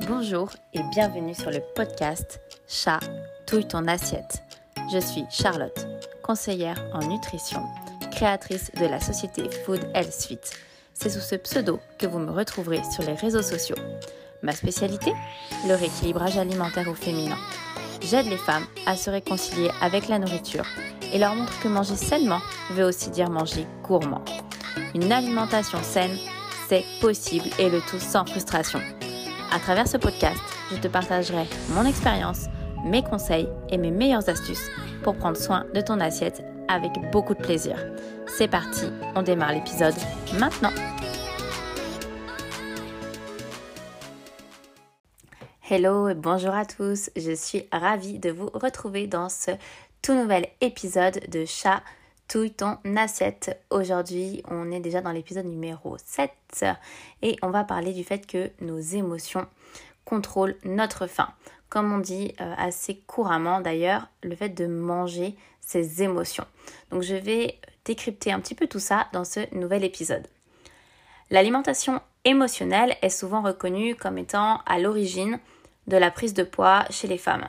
Bonjour et bienvenue sur le podcast Chat, touille ton assiette. Je suis Charlotte, conseillère en nutrition, créatrice de la société Food Health Suite. C'est sous ce pseudo que vous me retrouverez sur les réseaux sociaux. Ma spécialité Le rééquilibrage alimentaire au féminin. J'aide les femmes à se réconcilier avec la nourriture et leur montre que manger sainement veut aussi dire manger gourmand. Une alimentation saine, c'est possible et le tout sans frustration. À travers ce podcast, je te partagerai mon expérience, mes conseils et mes meilleures astuces pour prendre soin de ton assiette avec beaucoup de plaisir. C'est parti, on démarre l'épisode maintenant. Hello et bonjour à tous, je suis ravie de vous retrouver dans ce tout nouvel épisode de Chat touille ton assiette. Aujourd'hui, on est déjà dans l'épisode numéro 7 et on va parler du fait que nos émotions contrôlent notre faim. Comme on dit euh, assez couramment d'ailleurs, le fait de manger ses émotions. Donc je vais décrypter un petit peu tout ça dans ce nouvel épisode. L'alimentation émotionnelle est souvent reconnue comme étant à l'origine de la prise de poids chez les femmes.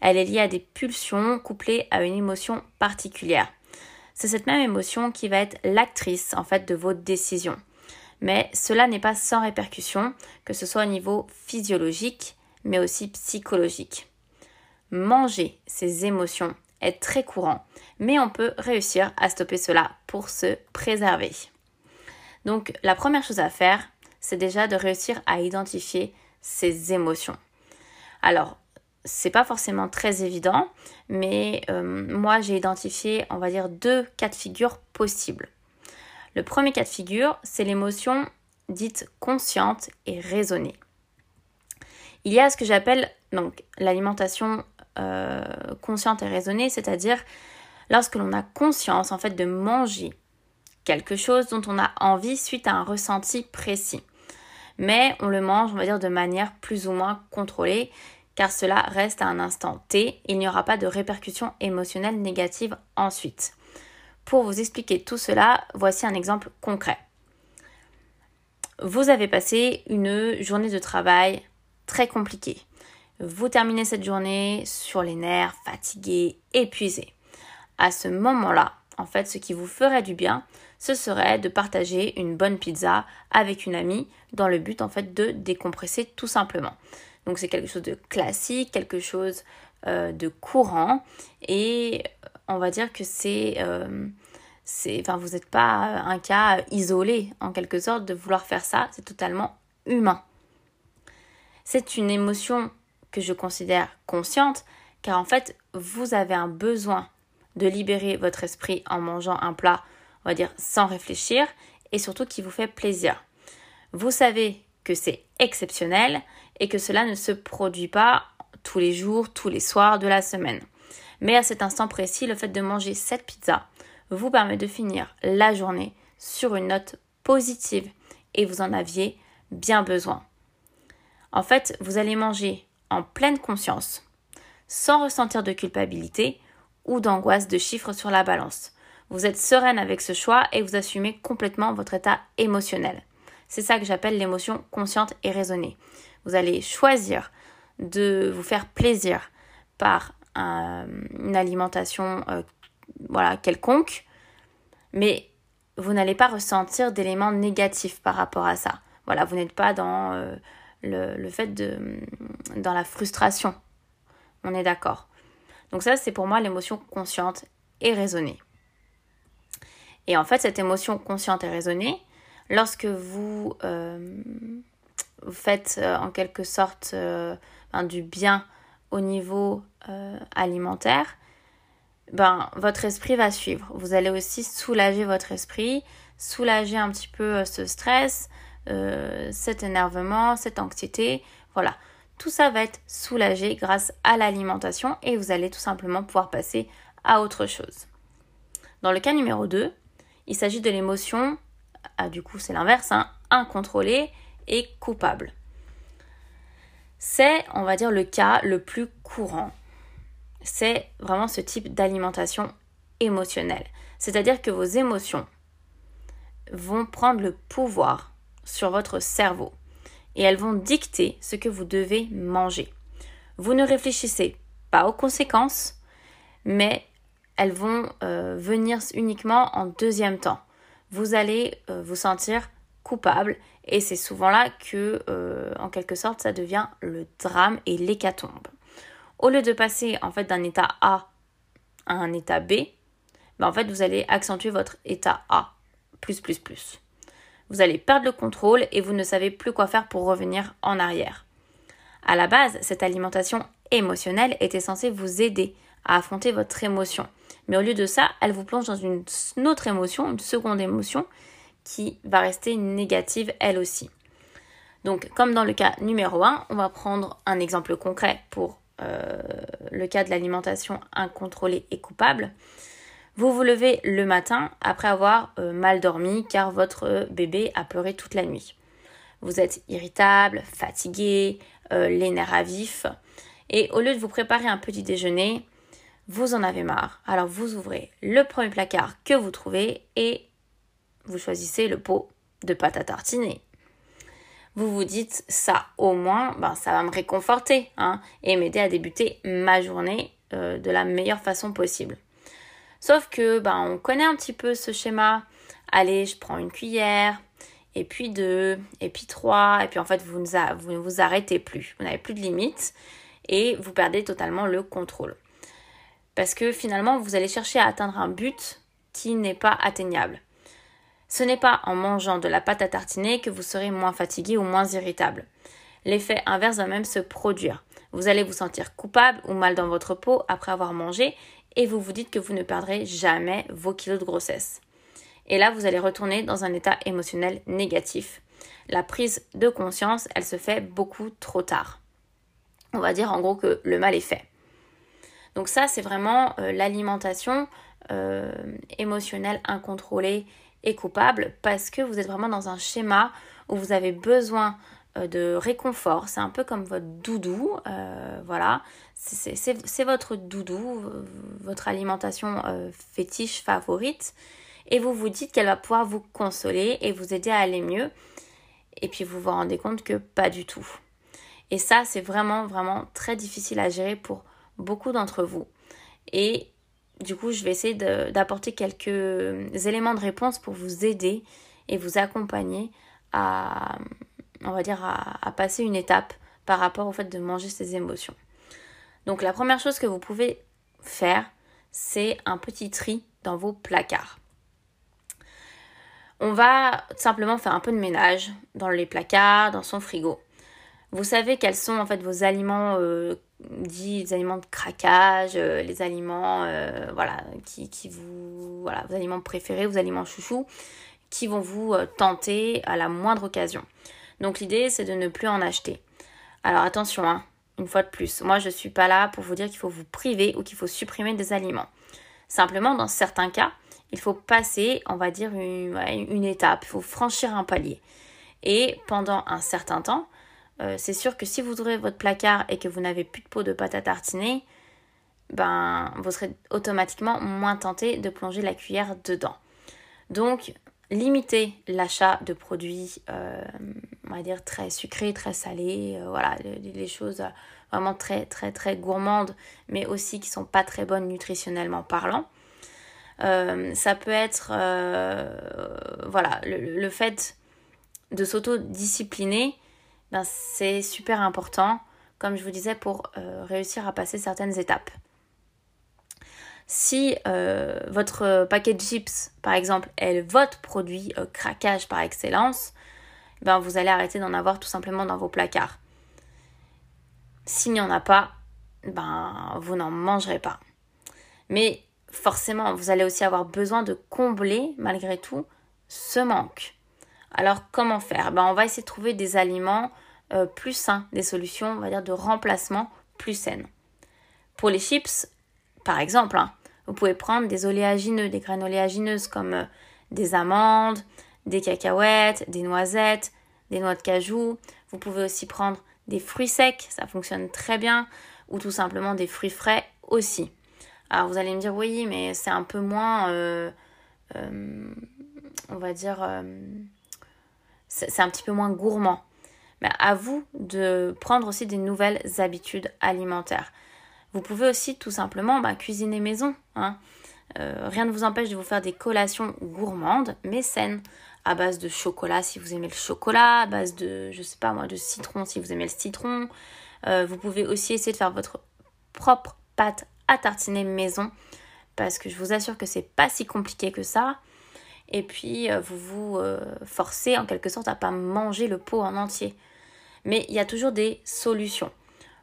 Elle est liée à des pulsions couplées à une émotion particulière. C'est cette même émotion qui va être l'actrice en fait de vos décisions. Mais cela n'est pas sans répercussion, que ce soit au niveau physiologique, mais aussi psychologique. Manger ses émotions est très courant, mais on peut réussir à stopper cela pour se préserver. Donc la première chose à faire, c'est déjà de réussir à identifier ses émotions. Alors, c'est pas forcément très évident, mais euh, moi j'ai identifié, on va dire, deux cas de figure possibles. Le premier cas de figure, c'est l'émotion dite consciente et raisonnée. Il y a ce que j'appelle l'alimentation euh, consciente et raisonnée, c'est-à-dire lorsque l'on a conscience en fait de manger quelque chose dont on a envie suite à un ressenti précis. Mais on le mange, on va dire, de manière plus ou moins contrôlée, car cela reste à un instant T, il n'y aura pas de répercussions émotionnelles négatives ensuite. Pour vous expliquer tout cela, voici un exemple concret. Vous avez passé une journée de travail très compliquée. Vous terminez cette journée sur les nerfs, fatigué, épuisé. À ce moment-là, en fait, ce qui vous ferait du bien, ce serait de partager une bonne pizza avec une amie dans le but en fait de décompresser tout simplement. Donc c'est quelque chose de classique, quelque chose euh, de courant et on va dire que c'est... Euh, vous n'êtes pas un cas isolé en quelque sorte de vouloir faire ça, c'est totalement humain. C'est une émotion que je considère consciente car en fait vous avez un besoin de libérer votre esprit en mangeant un plat, on va dire sans réfléchir et surtout qui vous fait plaisir. Vous savez que c'est exceptionnel et que cela ne se produit pas tous les jours, tous les soirs de la semaine. Mais à cet instant précis, le fait de manger cette pizza vous permet de finir la journée sur une note positive et vous en aviez bien besoin. En fait, vous allez manger en pleine conscience, sans ressentir de culpabilité ou d'angoisse de chiffres sur la balance. Vous êtes sereine avec ce choix et vous assumez complètement votre état émotionnel. C'est ça que j'appelle l'émotion consciente et raisonnée. Vous allez choisir de vous faire plaisir par une alimentation euh, voilà, quelconque, mais vous n'allez pas ressentir d'éléments négatifs par rapport à ça. Voilà, vous n'êtes pas dans euh, le, fait de. dans la frustration. On est d'accord. Donc, ça, c'est pour moi l'émotion consciente et raisonnée. Et en fait, cette émotion consciente et raisonnée, lorsque vous, euh, faites euh, en quelque sorte euh, du bien au niveau alimentaire, ben, votre esprit va suivre. Vous allez aussi soulager votre esprit, soulager un petit peu ce stress, cet énervement, cette anxiété. Voilà. Tout ça va être soulagé grâce à l'alimentation et vous allez tout simplement pouvoir passer à autre chose. Dans le cas numéro 2, il s'agit de l'émotion ah, du coup c'est l'inverse, hein, incontrôlé coupable. C'est, on va dire, le cas le plus courant. C'est vraiment ce type d'alimentation émotionnelle. C'est-à-dire que vos émotions vont prendre le pouvoir sur votre cerveau. et elles vont dicter ce que vous devez manger. Vous ne réfléchissez pas aux conséquences, mais elles vont euh, venir uniquement en deuxième temps. Vous allez euh, vous sentir coupable et c'est souvent là que, euh, en quelque sorte, ça devient le drame et l'hécatombe. Au lieu de passer en fait d'un état A à un état B, ben, en fait vous allez accentuer votre état A plus plus plus. Vous allez perdre le contrôle et vous ne savez plus quoi faire pour revenir en arrière. À la base, cette alimentation émotionnelle était censée vous aider à affronter votre émotion. Mais au lieu de ça, elle vous plonge dans une autre émotion, une seconde émotion, qui va rester négative elle aussi. Donc, comme dans le cas numéro 1, on va prendre un exemple concret pour euh, le cas de l'alimentation incontrôlée et coupable. Vous vous levez le matin après avoir euh, mal dormi car votre bébé a pleuré toute la nuit. Vous êtes irritable, fatigué, euh, les nerfs à vif. Et au lieu de vous préparer un petit déjeuner, vous en avez marre. Alors vous ouvrez le premier placard que vous trouvez et vous choisissez le pot de pâte à tartiner. Vous vous dites ça au moins, ben, ça va me réconforter hein, et m'aider à débuter ma journée euh, de la meilleure façon possible. Sauf que ben, on connaît un petit peu ce schéma. Allez, je prends une cuillère, et puis deux, et puis trois, et puis en fait vous ne vous, arrêtez plus. Vous n'avez plus de limites et vous perdez totalement le contrôle. Parce que finalement, vous allez chercher à atteindre un but qui n'est pas atteignable. Ce n'est pas en mangeant de la pâte à tartiner que vous serez moins fatigué ou moins irritable. L'effet inverse va même se produire. Vous allez vous sentir coupable ou mal dans votre peau après avoir mangé et vous vous dites que vous ne perdrez jamais vos kilos de grossesse. Et là, vous allez retourner dans un état émotionnel négatif. La prise de conscience, elle se fait beaucoup trop tard. On va dire en gros que le mal est fait. Donc ça, c'est vraiment euh, l'alimentation euh, émotionnelle incontrôlée coupable parce que vous êtes vraiment dans un schéma où vous avez besoin euh, de réconfort. C'est un peu comme votre doudou, voilà. C'est votre doudou, votre alimentation fétiche favorite. Et vous vous dites qu'elle va pouvoir vous consoler et vous aider à aller mieux. Et puis vous vous rendez compte que pas du tout. Et ça, c'est vraiment, vraiment très difficile à gérer pour beaucoup d'entre vous. Et du coup, je vais essayer d'apporter quelques éléments de réponse pour vous aider et vous accompagner à, on va dire, à, passer une étape par rapport au fait de manger ces émotions. Donc la première chose que vous pouvez faire, c'est un petit tri dans vos placards. On va simplement faire un peu de ménage dans les placards, dans son frigo. Vous savez quels sont en fait vos aliments euh, dits les aliments de craquage, euh, les aliments euh, voilà qui, vous voilà vos aliments préférés, vos aliments chouchous qui vont vous tenter à la moindre occasion. Donc l'idée c'est de ne plus en acheter. Alors attention hein, une fois de plus, moi je suis pas là pour vous dire qu'il faut vous priver ou qu'il faut supprimer des aliments. Simplement dans certains cas, il faut passer, on va dire une, une étape, il faut franchir un palier. Et pendant un certain temps, euh, c'est sûr que si vous ouvrez votre placard et que vous n'avez plus de pot de pâte à tartiner, ben, vous serez automatiquement moins tenté de plonger la cuillère dedans. Donc, limitez l'achat de produits, euh, on va dire, très sucrés, très salés, euh, voilà, les, choses vraiment très, très, très gourmandes, mais aussi qui sont pas très bonnes nutritionnellement parlant. ça peut être, voilà, le fait de s'auto-discipliner ben, c'est super important, comme je vous disais, pour euh, réussir à passer certaines étapes. Si euh, votre paquet de chips, par exemple, est votre produit euh, craquage par excellence, ben vous allez arrêter d'en avoir tout simplement dans vos placards. S'il n'y en a pas, ben vous n'en mangerez pas. Mais forcément, vous allez aussi avoir besoin de combler malgré tout ce manque. Alors comment faire? Ben, On va essayer de trouver des aliments euh, plus sains, des solutions, de remplacement plus saines. Pour les chips, par exemple, hein, vous pouvez prendre des oléagineux, des graines oléagineuses comme euh, des amandes, des cacahuètes, des noisettes, des noix de cajou. Vous pouvez aussi prendre des fruits secs, ça fonctionne très bien, ou tout simplement des fruits frais aussi. Alors vous allez me dire oui, mais c'est un peu moins, euh, on va dire, c'est un petit peu moins gourmand. Mais à vous de prendre aussi des nouvelles habitudes alimentaires. Vous pouvez aussi tout simplement bah, cuisiner maison. Hein. Euh, rien ne vous empêche de vous faire des collations gourmandes mais saines à base de chocolat si vous aimez le chocolat, à base de, je sais pas moi, de citron si vous aimez le citron. Euh, vous pouvez aussi essayer de faire votre propre pâte à tartiner maison parce que je vous assure que c'est pas si compliqué que ça. Et puis euh, vous vous forcez en quelque sorte à pas manger le pot en entier. Mais il y a toujours des solutions.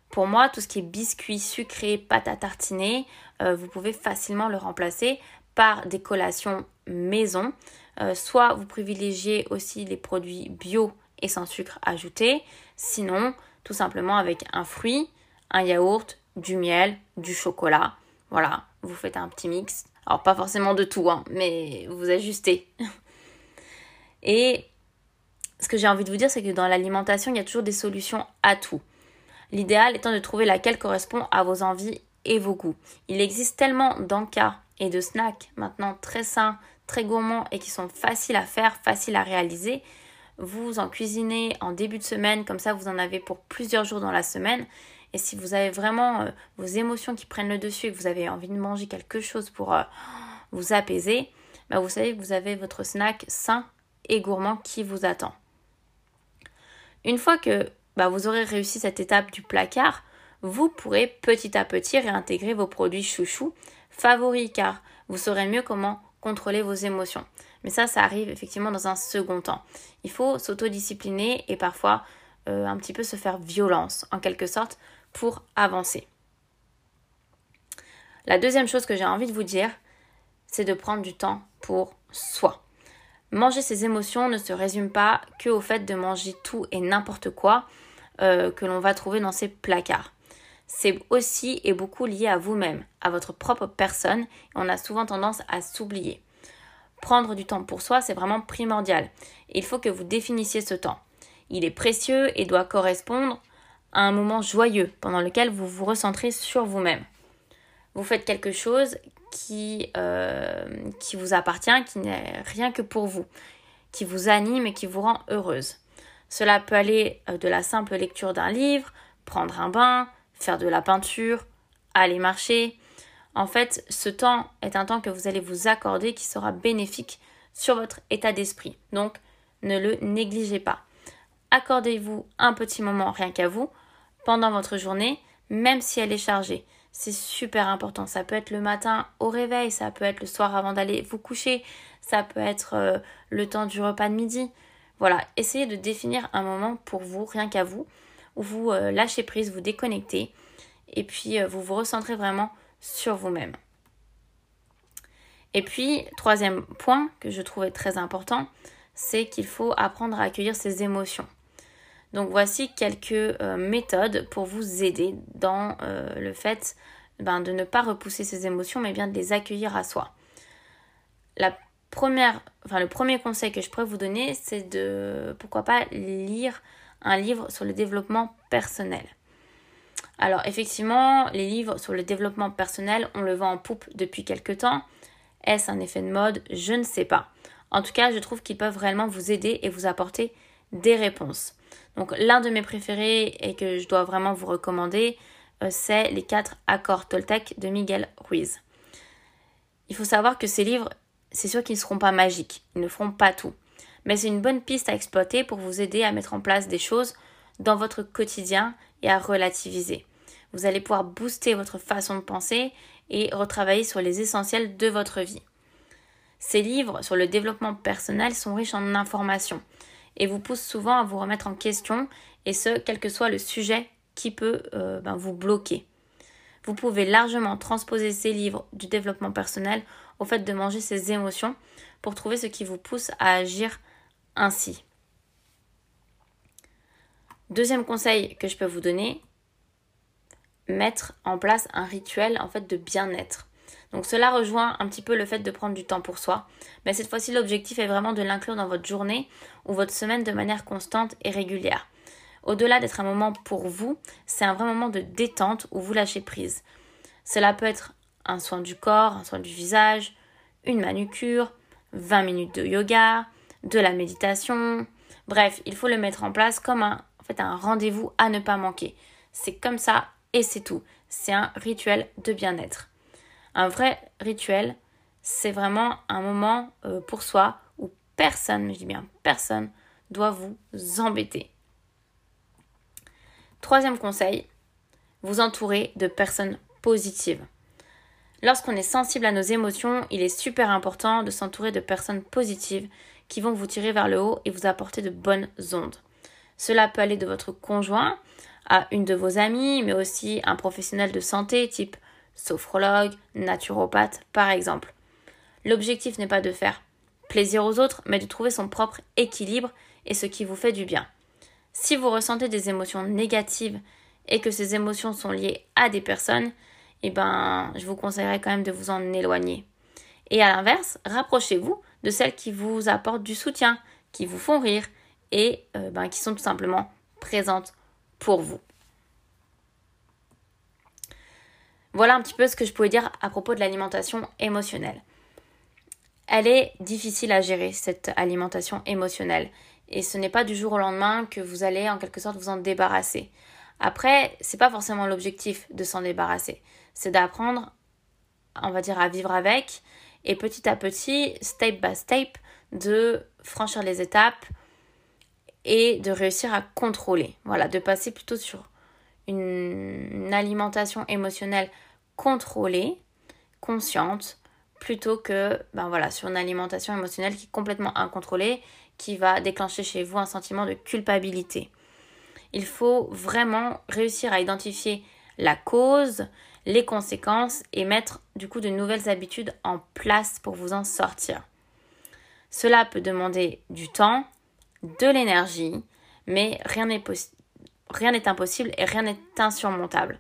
Pour moi, tout ce qui est biscuits sucrés, pâte à tartiner, euh, vous pouvez facilement le remplacer par des collations maison. Euh, soit vous privilégiez aussi les produits bio et sans sucre ajouté. Sinon, tout simplement avec un fruit, un yaourt, du miel, du chocolat. Voilà, vous faites un petit mix. Alors pas forcément de tout, hein, mais vous ajustez. et ce que j'ai envie de vous dire, c'est que dans l'alimentation, il y a toujours des solutions à tout. L'idéal étant de trouver laquelle correspond à vos envies et vos goûts. Il existe tellement d'encas et de snacks maintenant très sains, très gourmands et qui sont faciles à faire, faciles à réaliser. Vous en cuisinez en début de semaine, comme ça vous en avez pour plusieurs jours dans la semaine. Et si vous avez vraiment euh, vos émotions qui prennent le dessus et que vous avez envie de manger quelque chose pour euh, vous apaiser, bah, vous savez que vous avez votre snack sain et gourmand qui vous attend. Une fois que bah, vous aurez réussi cette étape du placard, vous pourrez petit à petit réintégrer vos produits chouchous favoris car vous saurez mieux comment contrôler vos émotions. Mais ça, ça arrive effectivement dans un second temps. Il faut s'autodiscipliner et parfois euh, un petit peu se faire violence en quelque sorte pour avancer. La deuxième chose que j'ai envie de vous dire, c'est de prendre du temps pour soi. Manger ses émotions ne se résume pas que au fait de manger tout et n'importe quoi euh, que l'on va trouver dans ces placards. C'est aussi et beaucoup lié à vous-même, à votre propre personne. On a souvent tendance à s'oublier. Prendre du temps pour soi, c'est vraiment primordial. Il faut que vous définissiez ce temps. Il est précieux et doit correspondre un moment joyeux pendant lequel vous vous recentrez sur vous-même. Vous faites quelque chose qui, euh, qui vous appartient, qui n'est rien que pour vous, qui vous anime et qui vous rend heureuse. Cela peut aller euh, de la simple lecture d'un livre, prendre un bain, faire de la peinture, aller marcher. En fait, ce temps est un temps que vous allez vous accorder qui sera bénéfique sur votre état d'esprit. Donc, ne le négligez pas. Accordez-vous un petit moment rien qu'à vous pendant votre journée, même si elle est chargée. C'est super important. Ça peut être le matin au réveil, ça peut être le soir avant d'aller vous coucher, ça peut être euh, le temps du repas de midi. Voilà, essayez de définir un moment pour vous, rien qu'à vous, où vous euh, lâchez prise, vous déconnectez, et puis euh, vous vous recentrez vraiment sur vous-même. Et puis, troisième point que je trouvais très important, c'est qu'il faut apprendre à accueillir ses émotions. Donc voici quelques euh, méthodes pour vous aider dans le fait ben, de ne pas repousser ses émotions, mais bien de les accueillir à soi. La première, enfin, le premier conseil que je pourrais vous donner, c'est de, pourquoi pas, lire un livre sur le développement personnel. Alors effectivement, les livres sur le développement personnel, on le vend en poupe depuis quelques temps. Est-ce un effet de mode? Je ne sais pas. En tout cas, je trouve qu'ils peuvent réellement vous aider et vous apporter des réponses. Donc l'un de mes préférés et que je dois vraiment vous recommander, euh, c'est les quatre accords Toltec de Miguel Ruiz. Il faut savoir que ces livres, c'est sûr qu'ils ne seront pas magiques, ils ne feront pas tout. Mais c'est une bonne piste à exploiter pour vous aider à mettre en place des choses dans votre quotidien et à relativiser. Vous allez pouvoir booster votre façon de penser et retravailler sur les essentiels de votre vie. Ces livres sur le développement personnel sont riches en informations et vous poussent souvent à vous remettre en question et ce, quel que soit le sujet qui peut euh, ben, vous bloquer. Vous pouvez largement transposer ces livres du développement personnel au fait de manger ses émotions pour trouver ce qui vous pousse à agir ainsi. Deuxième conseil que je peux vous donner, mettre en place un rituel en fait de bien-être. Donc cela rejoint un petit peu le fait de prendre du temps pour soi, mais cette fois-ci l'objectif est vraiment de l'inclure dans votre journée ou votre semaine de manière constante et régulière. Au-delà d'être un moment pour vous, c'est un vrai moment de détente où vous lâchez prise. Cela peut être un soin du corps, un soin du visage, une manucure, 20 minutes de yoga, de la méditation. Bref, il faut le mettre en place comme un un rendez-vous à ne pas manquer. C'est comme ça et c'est tout. C'est un rituel de bien-être. Un vrai rituel, c'est vraiment un moment euh, pour soi où personne, je dis bien personne, doit vous embêter. Troisième conseil, vous entourer de personnes positives. Lorsqu'on est sensible à nos émotions, il est super important de s'entourer de personnes positives qui vont vous tirer vers le haut et vous apporter de bonnes ondes. Cela peut aller de votre conjoint à une de vos amies, mais aussi un professionnel de santé type sophrologue, naturopathe par exemple. L'objectif n'est pas de faire plaisir aux autres, mais de trouver son propre équilibre et ce qui vous fait du bien. Si vous ressentez des émotions négatives et que ces émotions sont liées à des personnes, eh ben, je vous conseillerais quand même de vous en éloigner. Et à l'inverse, rapprochez-vous de celles qui vous apportent du soutien, qui vous font rire et euh, ben, qui sont tout simplement présentes pour vous. Voilà un petit peu ce que je pouvais dire à propos de l'alimentation émotionnelle. Elle est difficile à gérer, cette alimentation émotionnelle. Et ce n'est pas du jour au lendemain que vous allez en quelque sorte vous en débarrasser. Après, c'est pas forcément l'objectif de s'en débarrasser. C'est d'apprendre, on va dire, à vivre avec et petit à petit, step by step, de franchir les étapes et de réussir à contrôler. Voilà, de passer plutôt sur une, alimentation émotionnelle contrôlée, consciente, plutôt que ben voilà, sur une alimentation émotionnelle qui est complètement incontrôlée, qui va déclencher chez vous un sentiment de culpabilité. Il faut vraiment réussir à identifier la cause, les conséquences et mettre du coup de nouvelles habitudes en place pour vous en sortir. Cela peut demander du temps, de l'énergie, mais rien n'est impossible et rien n'est insurmontable.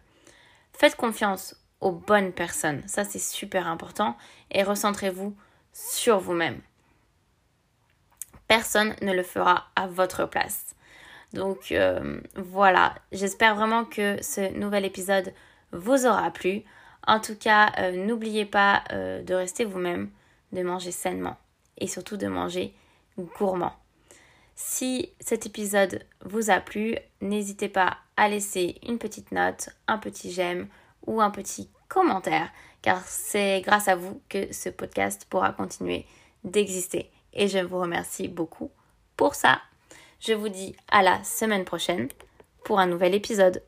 Faites confiance aux bonnes personnes, ça c'est super important, et recentrez-vous sur vous-même. Personne ne le fera à votre place. Donc euh, voilà, j'espère vraiment que ce nouvel épisode vous aura plu. En tout cas, euh, n'oubliez pas euh, de rester vous-même, de manger sainement et surtout de manger gourmand. Si cet épisode vous a plu, n'hésitez pas à laisser une petite note, un petit j'aime ou un petit commentaire, car c'est grâce à vous que ce podcast pourra continuer d'exister. Et je vous remercie beaucoup pour ça. Je vous dis à la semaine prochaine pour un nouvel épisode.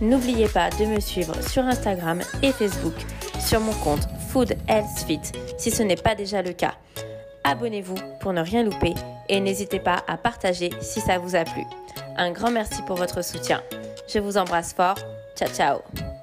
N'oubliez pas de me suivre sur Instagram et Facebook sur mon compte Food Health Fit si ce n'est pas déjà le cas. Abonnez-vous pour ne rien louper et n'hésitez pas à partager si ça vous a plu. Un grand merci pour votre soutien. Je vous embrasse fort. Ciao ciao